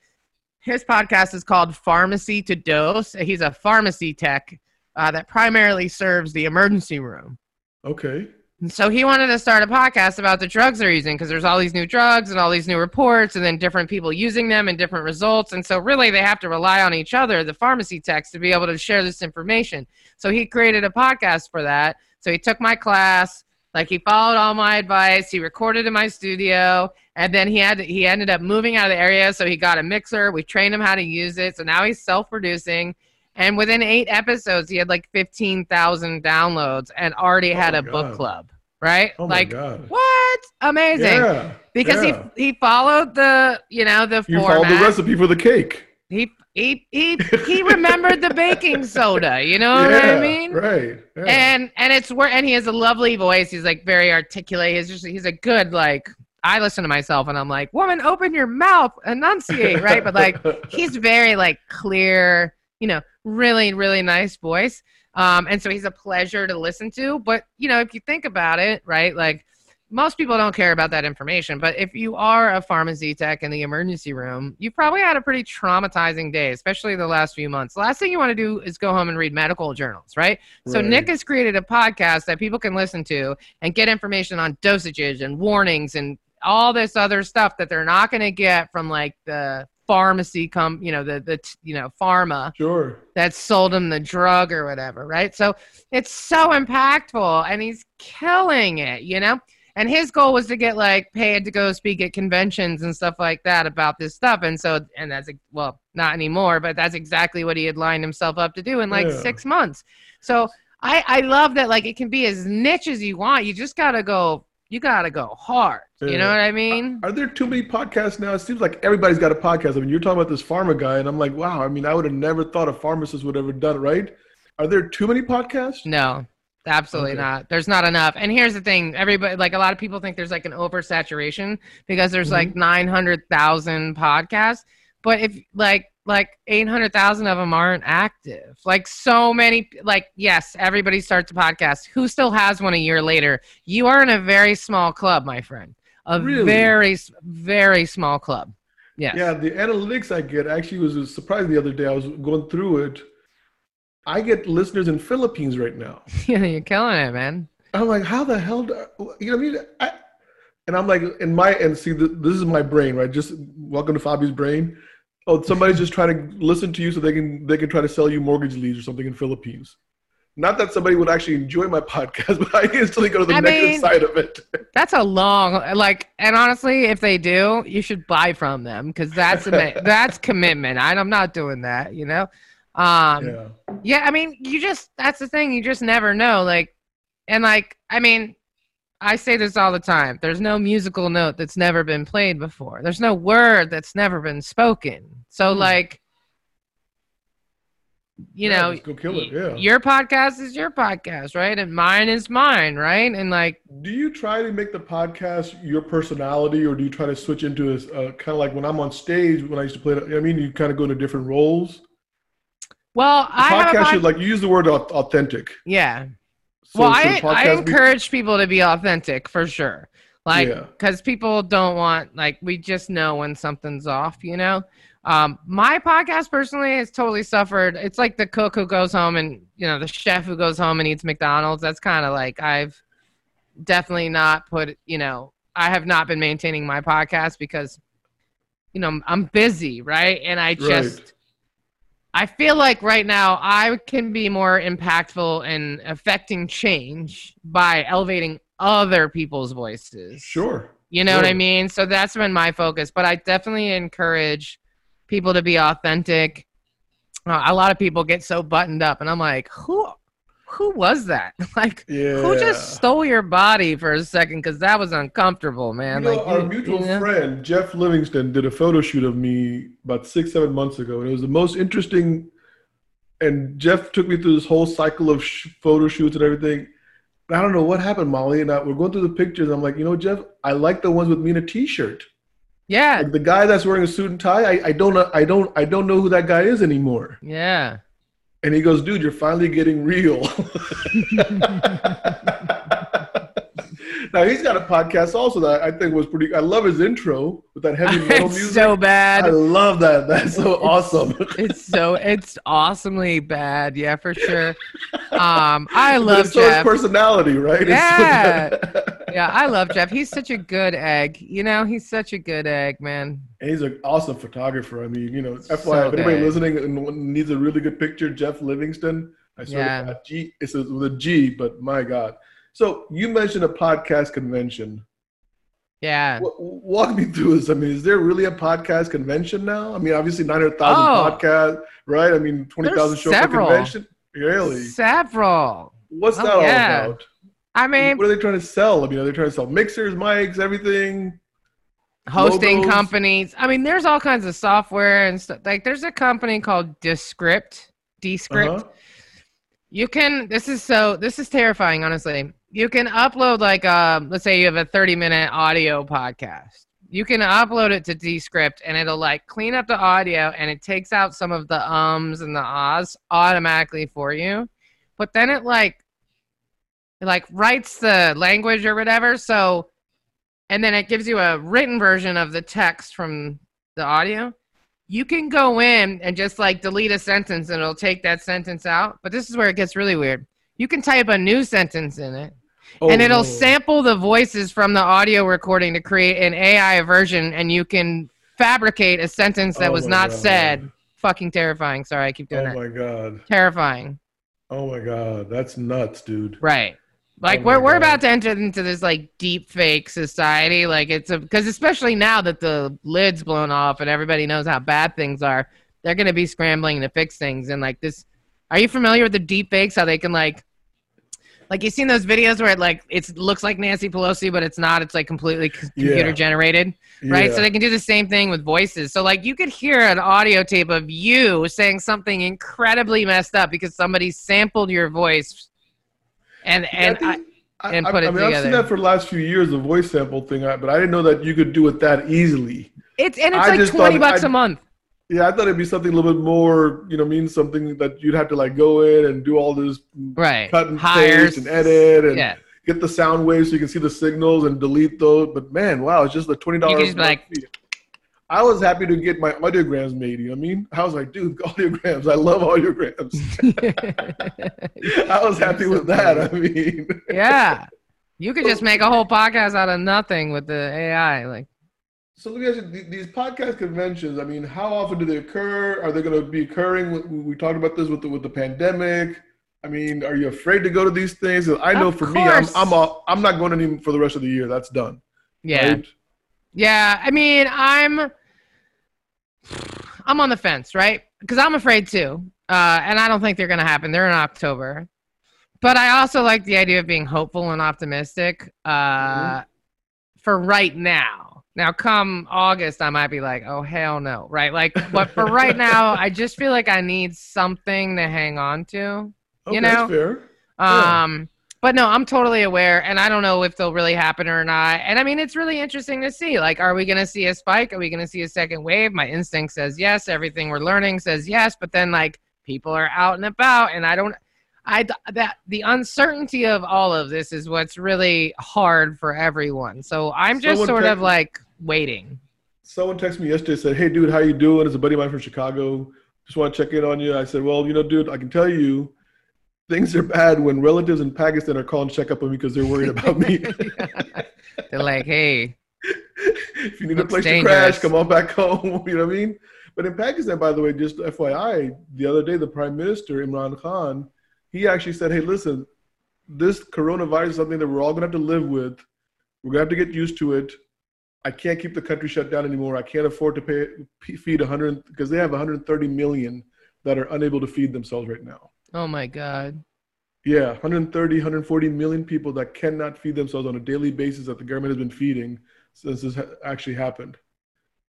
his podcast is called Pharmacy to Dose. He's a pharmacy tech uh, that primarily serves the emergency room. Okay. So he wanted to start a podcast about the drugs they're using because there's all these new drugs and all these new reports and then different people using them and different results. And so really they have to rely on each other, the pharmacy techs, to be able to share this information. So he created a podcast for that. So he took my class, like he followed all my advice, he recorded in my studio, and then he had to, he ended up moving out of the area. So he got a mixer. We trained him how to use it. So now he's self-producing. And within eight episodes, he had like 15,000 downloads and already Oh had a book club, right? Oh like, god. what? Amazing. Yeah. Because yeah. he he followed the, you know, the you followed the recipe for the cake. he, he, he, he remembered the baking soda, you know what I mean? Right. Yeah. And and it's where and he has a lovely voice. He's like very articulate. He's just he's a good like I listen to myself and I'm like, woman, open your mouth, enunciate, right? But like he's very like clear, you know, really, really nice voice. Um, and so he's a pleasure to listen to. But you know, if you think about it, right, like most people don't care about that information. But if you are a pharmacy tech in the emergency room, you've probably had a pretty traumatizing day, especially the last few months. The last thing you want to do is go home and read medical journals, right? So Nick has created a podcast that people can listen to and get information on dosages and warnings and all this other stuff that they're not going to get from like the pharmacy com you know the the you know pharma Sure. that sold him the drug or whatever right? So it's so impactful and he's killing it you know? And his goal was to get like paid to go speak at conventions and stuff like that about this stuff. And so and that's well not anymore but that's exactly what he had lined himself up to do in like Yeah. six months. So i i love that like it can be as niche as you want. You just gotta go you gotta go hard you know what i mean Are there too many podcasts now? It seems like everybody's got a podcast. I mean, you're talking about this pharma guy, and I'm like, wow. I mean, I would have never thought a pharmacist would ever done it, right? Are there too many podcasts? No, absolutely Okay. not. There's not enough. And here's the thing: everybody, like a lot of people, think there's like an oversaturation because there's Mm-hmm. like 900,000 podcasts, but if like like 800,000 of them aren't active. Like so many, like yes, everybody starts a podcast. Who still has one a year later? You are in a very small club, my friend. A Really? very very small club. Yes. Yeah, the analytics I get actually was surprised the other day. I was going through it. I get listeners in Philippines right now. Yeah, you're killing it, man. I'm like, how the hell? Do, you know what I mean? I, and I'm like, in my and see, th- this is my brain, right? Just welcome to Fabi's brain. Oh, somebody's just trying to listen to you so they can they can try to sell you mortgage leads or something in Philippines. Not that somebody would actually enjoy my podcast, but I instantly go to the I negative mean- side of it. That's a long like, and honestly, if they do, you should buy from them because that's a, that's commitment. I, I'm not doing that, you know. Um, yeah. yeah, I mean, you just that's the thing. You just never know. Like, and like, I mean, I say this all the time. There's no musical note that's never been played before. There's no word that's never been spoken. So Hmm. like, you Yeah, know, go kill it, yeah. your podcast is your podcast, right? And mine is mine, right? And like. Do you try to make the podcast your personality, or do you try to switch into a uh, kind of like when I'm on stage when I used to play? I mean, you kind of go into different roles. Well, The I have a podcast pod- should like you use the word authentic. yeah. So well, I, I podcast be- encourage people to be authentic for sure. Like, Yeah. because people don't want, like, we just know when something's off, you know? Um, my podcast personally has totally suffered. It's like the cook who goes home and, you know, the chef who goes home and eats McDonald's. That's kind of like, I've definitely not put, you know, I have not been maintaining my podcast because, you know, I'm busy, right? And I just, Right. I feel like right now I can be more impactful in affecting change by elevating other people's voices. Sure. You know what I mean? So that's been my focus. But I definitely encourage people to be authentic. Uh, a lot of people get so buttoned up, and I'm like, who, who was that? like, Yeah. who just stole your body for a second? Because that was uncomfortable, You man. know, like, our you- mutual you know? friend Jeff Livingston did a photo shoot of me about six, seven months ago, and it was the most interesting. And Jeff took me through this whole cycle of sh- photo shoots and everything. And I don't know what happened, Molly. And I, we're going through the pictures. I'm like, you know, Jeff, I like the ones with me in a T-shirt. Yeah, Like the guy that's wearing a suit and tie, I, I don't know, I don't, I don't know who that guy is anymore. yeah. And he goes, dude, you're finally getting real. now he's got a podcast also that I think was pretty. I love his intro with that heavy metal it's music. so bad. I love that. That's so awesome. it's so it's awesomely bad yeah for sure um i love it's so his jeff personality, right? It's- Yeah. yeah i love jeff he's such a good egg you know he's such a good egg man And he's an awesome photographer. I mean, you know, So FYI, if anybody good. listening and needs a really good picture, Jeff Livingston. I swear Yeah. to God, G, it's a- with a G, but my God. So you mentioned a podcast convention. yeah W- walk me through this. I mean, is there really a podcast convention now? I mean, obviously 900,000 Oh. podcasts, right? I mean, 20,000 show for several. convention. Really? several What's Oh, that all about? i mean what are they trying to sell? I mean, are they trying to sell mixers, mics, everything? hosting logos? companies i mean there's all kinds of software and stuff like there's a company called descript descript Uh-huh. You can. This is so. This is terrifying. Honestly, you can upload like um. Let's say you have a thirty-minute audio podcast. You can upload it to Descript, and it'll like clean up the audio, and it takes out some of the ums and the ahs automatically for you. But then it like, it like writes the language or whatever. So, and then it gives you a written version of the text from the audio you can go in and just like delete a sentence and it'll take that sentence out. But this is where it gets really weird. You can type a new sentence in it Oh, and it'll no. sample the voices from the audio recording to create an AI version and you can fabricate a sentence that Oh was not God. said. Fucking terrifying. Sorry, I keep doing Oh that. my God. Terrifying. Oh my God. That's nuts, dude. Right. Oh like Oh we're my we're about to enter into this like deep fake society. Like it's a because especially now that the lid's blown off and everybody knows how bad things are, they're gonna be scrambling to fix things. And like this, are you familiar with the deep fakes? How they can like, like you seen those videos where it like it looks like Nancy Pelosi, but it's not. It's like completely computer Yeah. generated, right? Yeah. So they can do the same thing with voices. So like you could hear an audio tape of you saying something incredibly messed up because somebody sampled your voice. And and Yeah, I think- I, and I- put it I mean, I've seen that for the last few years, the voice sample thing, but I didn't know that you could do it that easily. it's and it's I like twenty bucks I- a month. Yeah, I thought it'd be something a little bit more, you know, mean something that you'd have to like go in and do all this Right. cut and Hires paste and edit and yeah. get the sound waves so you can see the signals and delete those. But man, wow, it's just a twenty dollars. could just be like- I was happy to get my audiograms made. You know I mean? I was like, dude, audiograms. I love audiograms. I was happy with that. I mean, yeah. You could just make a whole podcast out of nothing with the AI. Like So let me ask you: these podcast conventions. I mean, how often do they occur? Are they going to be occurring? We- talked about this with the, with the pandemic. I mean, are you afraid to go to these things? I know Of for me, I'm. I'm all, I'm not going any for the rest of the year. That's done. yeah. right? Yeah. I mean, I'm I'm on the fence, right? Because I'm afraid too. Uh, and I don't think they're gonna happen. They're in October. But I also like the idea of being hopeful and optimistic. Uh Mhm. for right now. Now come August, I might be like, oh hell no. Right? Like but for right now, I just feel like I need something to hang on to. Okay, You that's know? fair. Yeah. Um, but no, I'm totally aware, and I don't know if they'll really happen or not. And I mean, it's really interesting to see. Like, are we going to see a spike? Are we going to see a second wave? My instinct says yes. Everything we're learning says yes. But then, like, people are out and about, and I don't. I that the uncertainty of all of this is what's really hard for everyone. So I'm just Someone sort text of like waiting. Someone texted me yesterday said, "Hey, dude, how you doing?" It's a buddy of mine from Chicago. Just want to check in on you. I said, "Well, you know, dude, I can tell you." Things are bad when relatives in Pakistan are calling to check up on me because they're worried about me. They're like, hey, if you need a place dangerous. to crash, come on back home. You know what I mean? But in Pakistan, by the way, just FYI, the other day, the Prime Minister Imran Khan, he actually said, "Hey, listen, this coronavirus is something that we're all gonna have to live with. We're gonna have to get used to it. I can't keep the country shut down anymore. I can't afford to pay feed 100 because they have 130 million that are unable to feed themselves right now. oh my god, Yeah, 130, 140 million people that cannot feed themselves on a daily basis that the government has been feeding since this actually happened.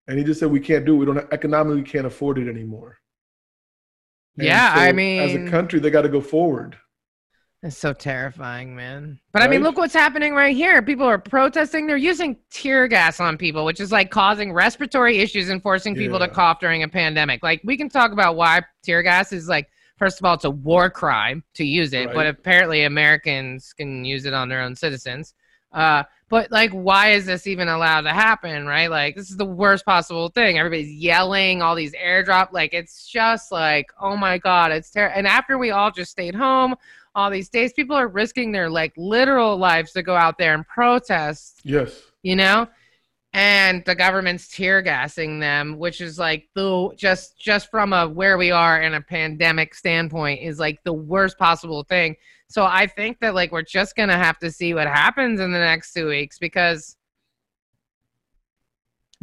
And he just said we can't do it. We don't economically can't afford it anymore. And Yeah, I mean, as a country, they got to go forward. It's so terrifying, man. But I mean, look what's happening right here. People are protesting. They're using tear gas on people, which is like causing respiratory issues and forcing people to cough during a pandemic. Like, we can talk about why tear gas is like, first of all, it's a war crime to use it, but apparently Americans can use it on their own citizens. Uh, but like, why is this even allowed to happen, right? Like, this is the worst possible thing. Everybody's yelling, all these airdrop. Like, it's just like, oh my God, it's terrible. And after we all just stayed home, all these days people are risking their like literal lives to go out there and protest Yes. you know and the government's tear gassing them which is like the just just from a where we are in a pandemic standpoint is like the worst possible thing. So i think that like we're just gonna have to see what happens in the next two weeks because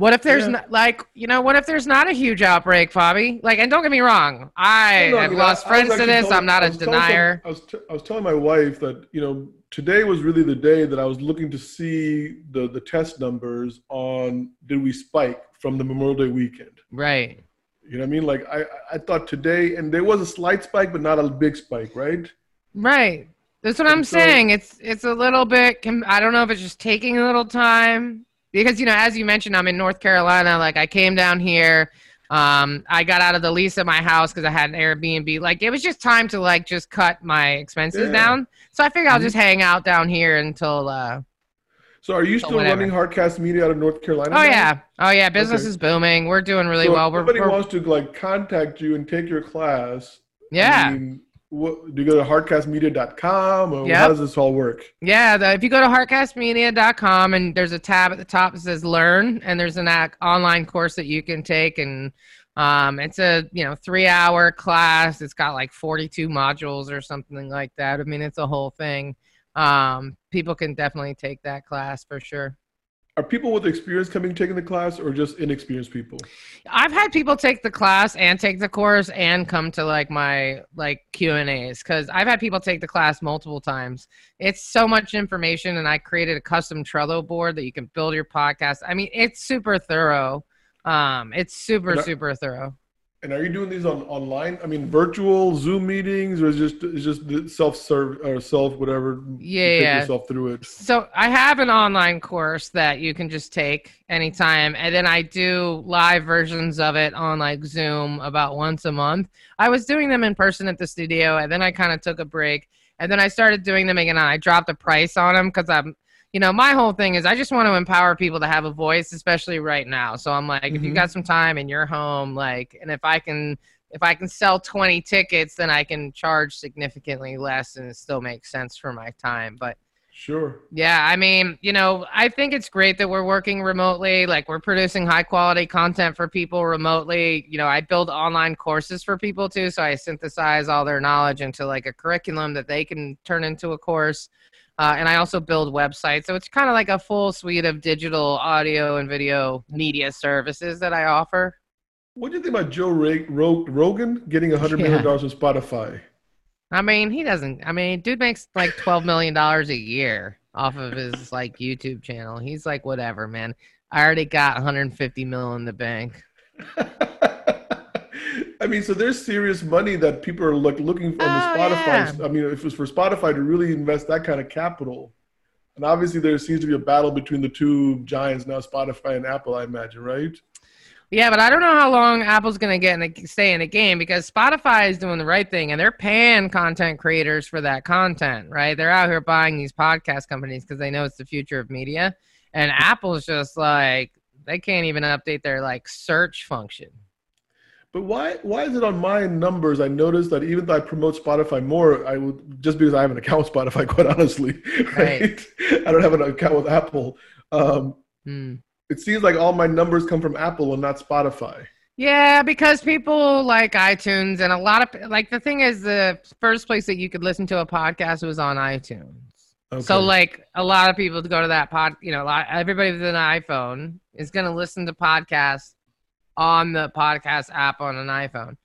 what if there's Yeah. not like you know what if there's not a huge outbreak Fabi? like and don't get me wrong i No, no, I have lost I- I friends to this telling- i'm not a telling some- denier I was, t- I was telling my wife that, you know, today was really the day that I was looking to see the, the test numbers on did we spike from the Memorial Day weekend. right You know what I mean? Like I, I thought today, and there was a slight spike, but not a big spike, right? Right. That's what I'm so- saying. It's it's a little bit. I don't know if it's just taking a little time because you know, as you mentioned, I'm in North Carolina. Like I came down here. Um, I got out of the lease of my house because I had an Airbnb. Like it was just time to like just cut my expenses Yeah. down. So I figured I'll Mhm. just hang out down here until. uh So are you still whatever. running Heartcast Media out of North Carolina? Oh now? yeah, oh yeah. Business Okay. is booming. We're doing really so well. If We're, somebody we're wants to like contact you and take your class. yeah. I mean, what, do you go to heartcastmedia.com or Yep. how does this all work? Yeah, the, if you go to heartcastmedia.com and there's a tab at the top that says learn and there's an ac- online course that you can take and um, it's a you know three hour class. It's got like 42 modules or something like that. I mean, it's a whole thing. um, people can definitely take that class for sure. Are people with experience coming taking the class, or just inexperienced people? I've had people take the class and take the course and come to like my like Q and A's because I've had people take the class multiple times. It's so much information, and I created a custom Trello board that you can build your podcast. I mean, it's super thorough. Um, it's super super thorough. And are you doing these on online? I mean, virtual Zoom meetings, or is just is just self serve or self whatever? Yeah, you yeah. yourself through it. So I have an online course that you can just take anytime, and then I do live versions of it on like Zoom about once a month. I was doing them in person at the studio, and then I kind of took a break, and then I started doing them again. And I dropped the price on them because I'm you know, my whole thing is I just want to empower people to have a voice, especially right now. So I'm like, mm-hmm. if you got some time in your home, like, and if I can, if I can sell 20 tickets, then I can charge significantly less and it still makes sense for my time. But sure. Yeah. I mean, you know, I think it's great that we're working remotely. Like, we're producing high quality content for people remotely. You know, I build online courses for people too. So I synthesize all their knowledge into like a curriculum that they can turn into a course. Uh, and I also build websites. So it's kind of like a full suite of digital audio and video media services that I offer. What do you think about Joe Rogan getting a hundred yeah. million dollars from Spotify? I mean, he doesn't. I mean, dude makes like twelve million dollars a year off of his like YouTube channel. He's like, whatever, man. I already got 150 mil in the bank. I mean, so there's serious money that people are look, looking for on the oh, Spotify. Yeah. I mean, if it's for Spotify to really invest that kind of capital, and obviously there seems to be a battle between the two giants now, Spotify and Apple, I imagine, right? Yeah, but I don't know how long Apple's going to get and stay in the game because Spotify is doing the right thing and they're paying content creators for that content, right? They're out here buying these podcast companies because they know it's the future of media. And Apple's just like, they can't even update their like search function. But why why is it on my numbers? I noticed that even though I promote Spotify more, I would just because I have an account with Spotify, quite honestly, right? right. I don't have an account with Apple. Um, hmm. It seems like all my numbers come from Apple and not Spotify. Yeah, because people like iTunes, and a lot of like the thing is, the first place that you could listen to a podcast was on iTunes. Okay. So like a lot of people to go to that pod, you know, lot, everybody with an iPhone is going to listen to podcasts on the podcast app on an iPhone.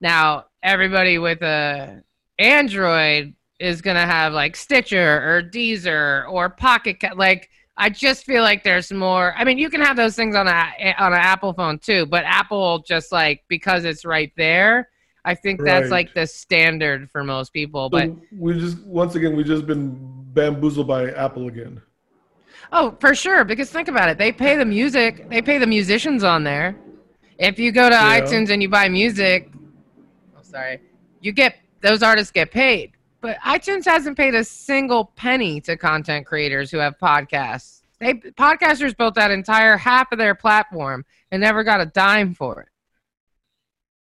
Now, everybody with a Android is going to have like Stitcher or Deezer or Pocket like I just feel like there's more. I mean, you can have those things on a on an Apple phone too, but Apple just like because it's right there. I think that's right. like the standard for most people. But so we just once again we just been bamboozled by Apple again. Oh, for sure. Because think about it, they pay the music, they pay the musicians on there. If you go to yeah. iTunes and you buy music, I'm oh sorry, you get those artists get paid. But iTunes hasn't paid a single penny to content creators who have podcasts. They podcasters built that entire half of their platform and never got a dime for it.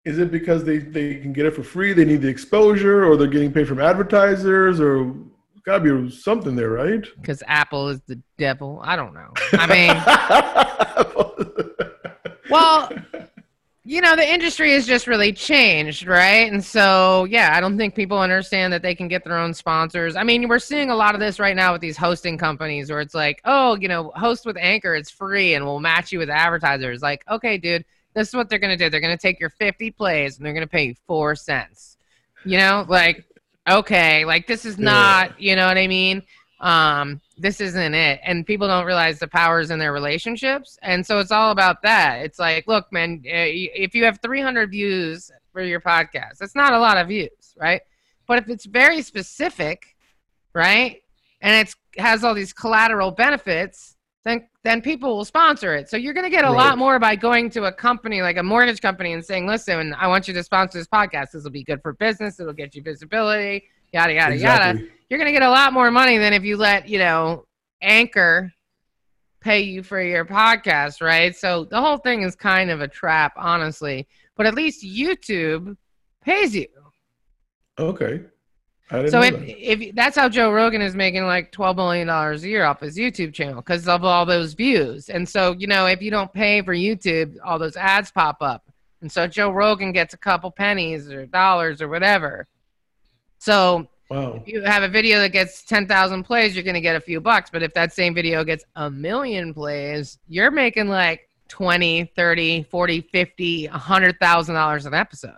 Is it because they, they can get it for free? They need the exposure, or they're getting paid from advertisers, or gotta be something there, right? Because Apple is the devil. I don't know. I mean, well, you know, the industry has just really changed, right? And so, yeah, I don't think people understand that they can get their own sponsors. I mean, we're seeing a lot of this right now with these hosting companies where it's like, oh, you know, host with Anchor, it's free and we'll match you with advertisers. Like, okay, dude, this is what they're going to do. They're going to take your 50 plays and they're going to pay you four cents. You know, like, okay, like this is not, you know what I mean? Um, this isn't it. And people don't realize the powers in their relationships. And so it's all about that. It's like look man eh, if you have 300 views for your podcast that's not a lot of views right? But if it's very specific right and it has all these collateral benefits then then people will sponsor it. So you're going to get a right. lot more by going to a company like a mortgage company and saying listen i want you to sponsor this podcast. This will be good for business. It'll get you visibility yada yada exactly. yada you're going to get a lot more money than if you let, you know, Anchor pay you for your podcast, right? So the whole thing is kind of a trap, honestly. But at least YouTube pays you. Okay. so if, that. if that's how Joe Rogan is making like twelve million dollars a year off his YouTube channel because of all those views, and so you know if you don't pay for YouTube, all those ads pop up, and so Joe Rogan gets a couple pennies or dollars or whatever. So Wow. If you have a video that gets 10,000 plays, you're going to get a few bucks. But if that same video gets a million plays, you're making like 20, 30, 40, 50, $100,000 an episode.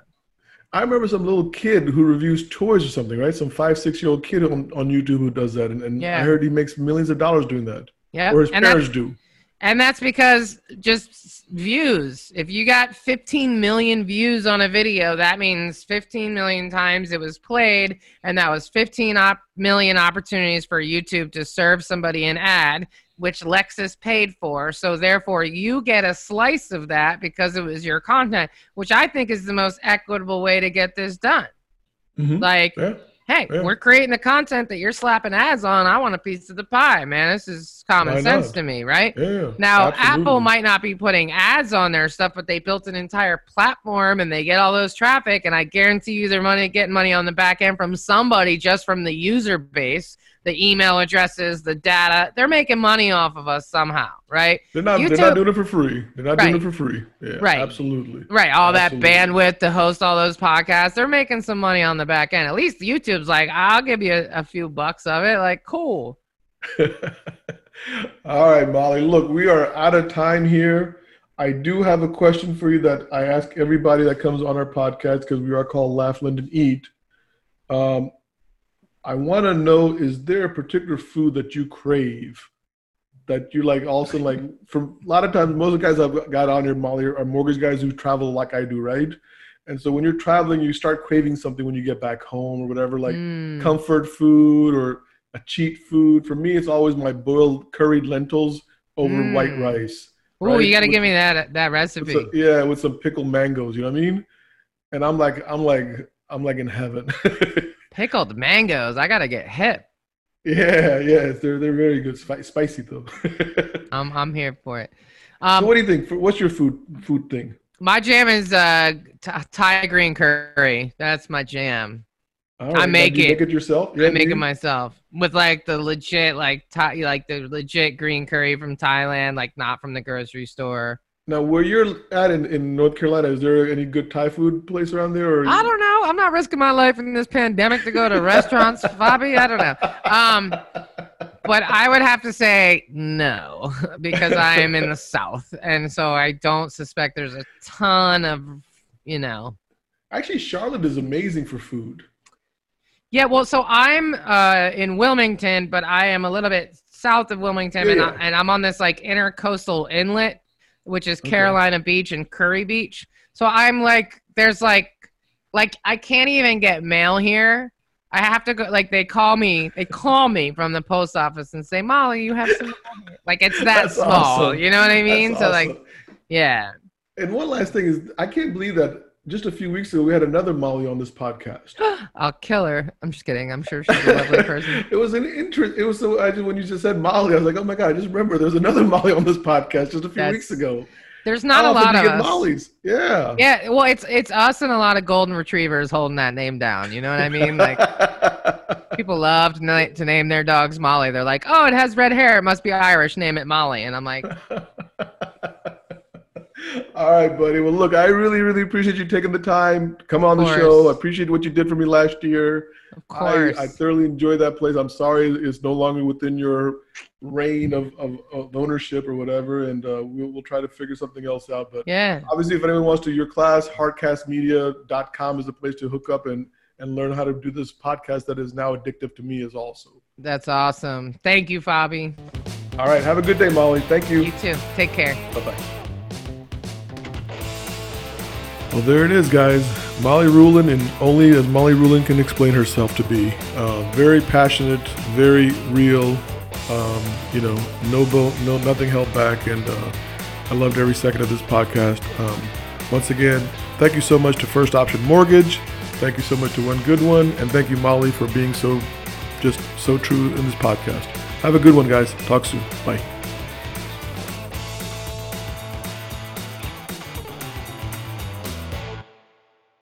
I remember some little kid who reviews toys or something, right? Some five, six year old kid on, on YouTube who does that. And, and Yeah. I heard he makes millions of dollars doing that. Yeah. Or his And parents do. And that's because just views. If you got 15 million views on a video, that means 15 million times it was played. And that was 15 op- million opportunities for YouTube to serve somebody an ad, which Lexus paid for. So therefore, you get a slice of that because it was your content, which I think is the most equitable way to get this done. Mhm. Like, Yeah. Hey, Yeah. we're creating the content that you're slapping ads on. I want a piece of the pie, man. This is common Why sense not? to me, right? Yeah. Now, absolutely. Apple might not be putting ads on their stuff, but they built an entire platform and they get all those traffic. And I guarantee you they're money getting money on the back end from somebody just from the user base, the email addresses, the data. They're making money off of us somehow, right? They're not, they're not doing it for free. They're not doing it for free. Yeah, Right. Absolutely. Right. All Absolutely. that bandwidth to host all those podcasts. They're making some money on the back end. At least YouTube's like, I'll give you a, a few bucks of it. Like, cool. All right, Molly. Look, we are out of time here. I do have a question for you that I ask everybody that comes on our podcast because we are called Laugh, Lend, and Eat. Um, I want to know: Is there a particular food that you crave that you like? Also, like from a lot of times, most of the guys I've got on here, Molly, are mortgage guys who travel like I do, right? And so when you're traveling, you start craving something when you get back home or whatever, like Mm. comfort food or a cheat food. For me, it's always my boiled curried lentils over Mm. white rice. Oh, right? you got to give me that that With recipe. some- yeah, with some pickled mangoes. You know what I mean? And I'm like, I'm like, I'm like in heaven. Pickled mangoes. I got to get hip. yeah, yeah, they're they're very good, Spi- spicy though. I'm I'm here for it. so Um, what do you think? What's your food food thing? my jam is uh t- Thai green curry. That's my jam. All I make it. Make it yourself? I make it myself with like the legit like Thai, like the legit green curry from Thailand, like not from the grocery store. Now, where you're at in, in North Carolina, is there any good Thai food place around there? Or I don't know. I'm not risking my life in this pandemic to go to restaurants, Bobby. I don't know. Um, but I would have to say no because I am in the South, and so I don't suspect there's a ton of, you know. Actually, Charlotte is amazing for food. Yeah, well, so I'm uh, in Wilmington, but I am a little bit south of Wilmington, Yeah, and. I, and I'm on this like intercoastal inlet, which is Okay. Carolina Beach and Kure Beach. So I'm like, there's like, like I can't even get mail here. I have to go. Like they call me, they call me from the post office and say, "Molly, you have some." Like it's that That's small. awesome. You know what I mean? That's so like, yeah. and one last thing is, I can't believe that just a few weeks ago we had another Molly on this podcast. I'll kill her. I'm just kidding. I'm sure she's a lovely person. it was an interest. It was so. I just when you just said Molly, I was like, oh my god! I just remember there's another Molly on this podcast just a few That's- weeks ago. There's not a lot of us. Molly's. Yeah. Yeah, well, it's it's us and a lot of golden retrievers holding that name down. You know what I mean? Like people love to, na- to name their dogs Molly. They're like, "Oh, it has red hair. It must be Irish. Name it Molly." And I'm like, All right, buddy. Well, look, I really, really appreciate you taking the time to come on the show. I appreciate what you did for me last year. "Of course." I, I thoroughly enjoyed that place. I'm sorry it's no longer within your reign of, of, of ownership or whatever, and uh, we'll, we'll try to figure something else out. But yeah, obviously, if anyone wants to your class, heartcastmedia.com is the place to hook up and, and learn how to do this podcast that is now addictive to me as also. that's awesome. Thank you, Fabi. All right. Have a good day, Molly. Thank you. You too. Take care. Bye bye. Well, there it is, guys. Molly Rulin, and only as Molly Rulin can explain herself to be. Uh, very passionate, very real. Um, you know, no, no, nothing held back, and uh, I loved every second of this podcast. Um, once again, thank you so much to First Option Mortgage. Thank you so much to One Good One, and thank you, Molly, for being so, just so true in this podcast. Have a good one, guys. Talk soon. Bye.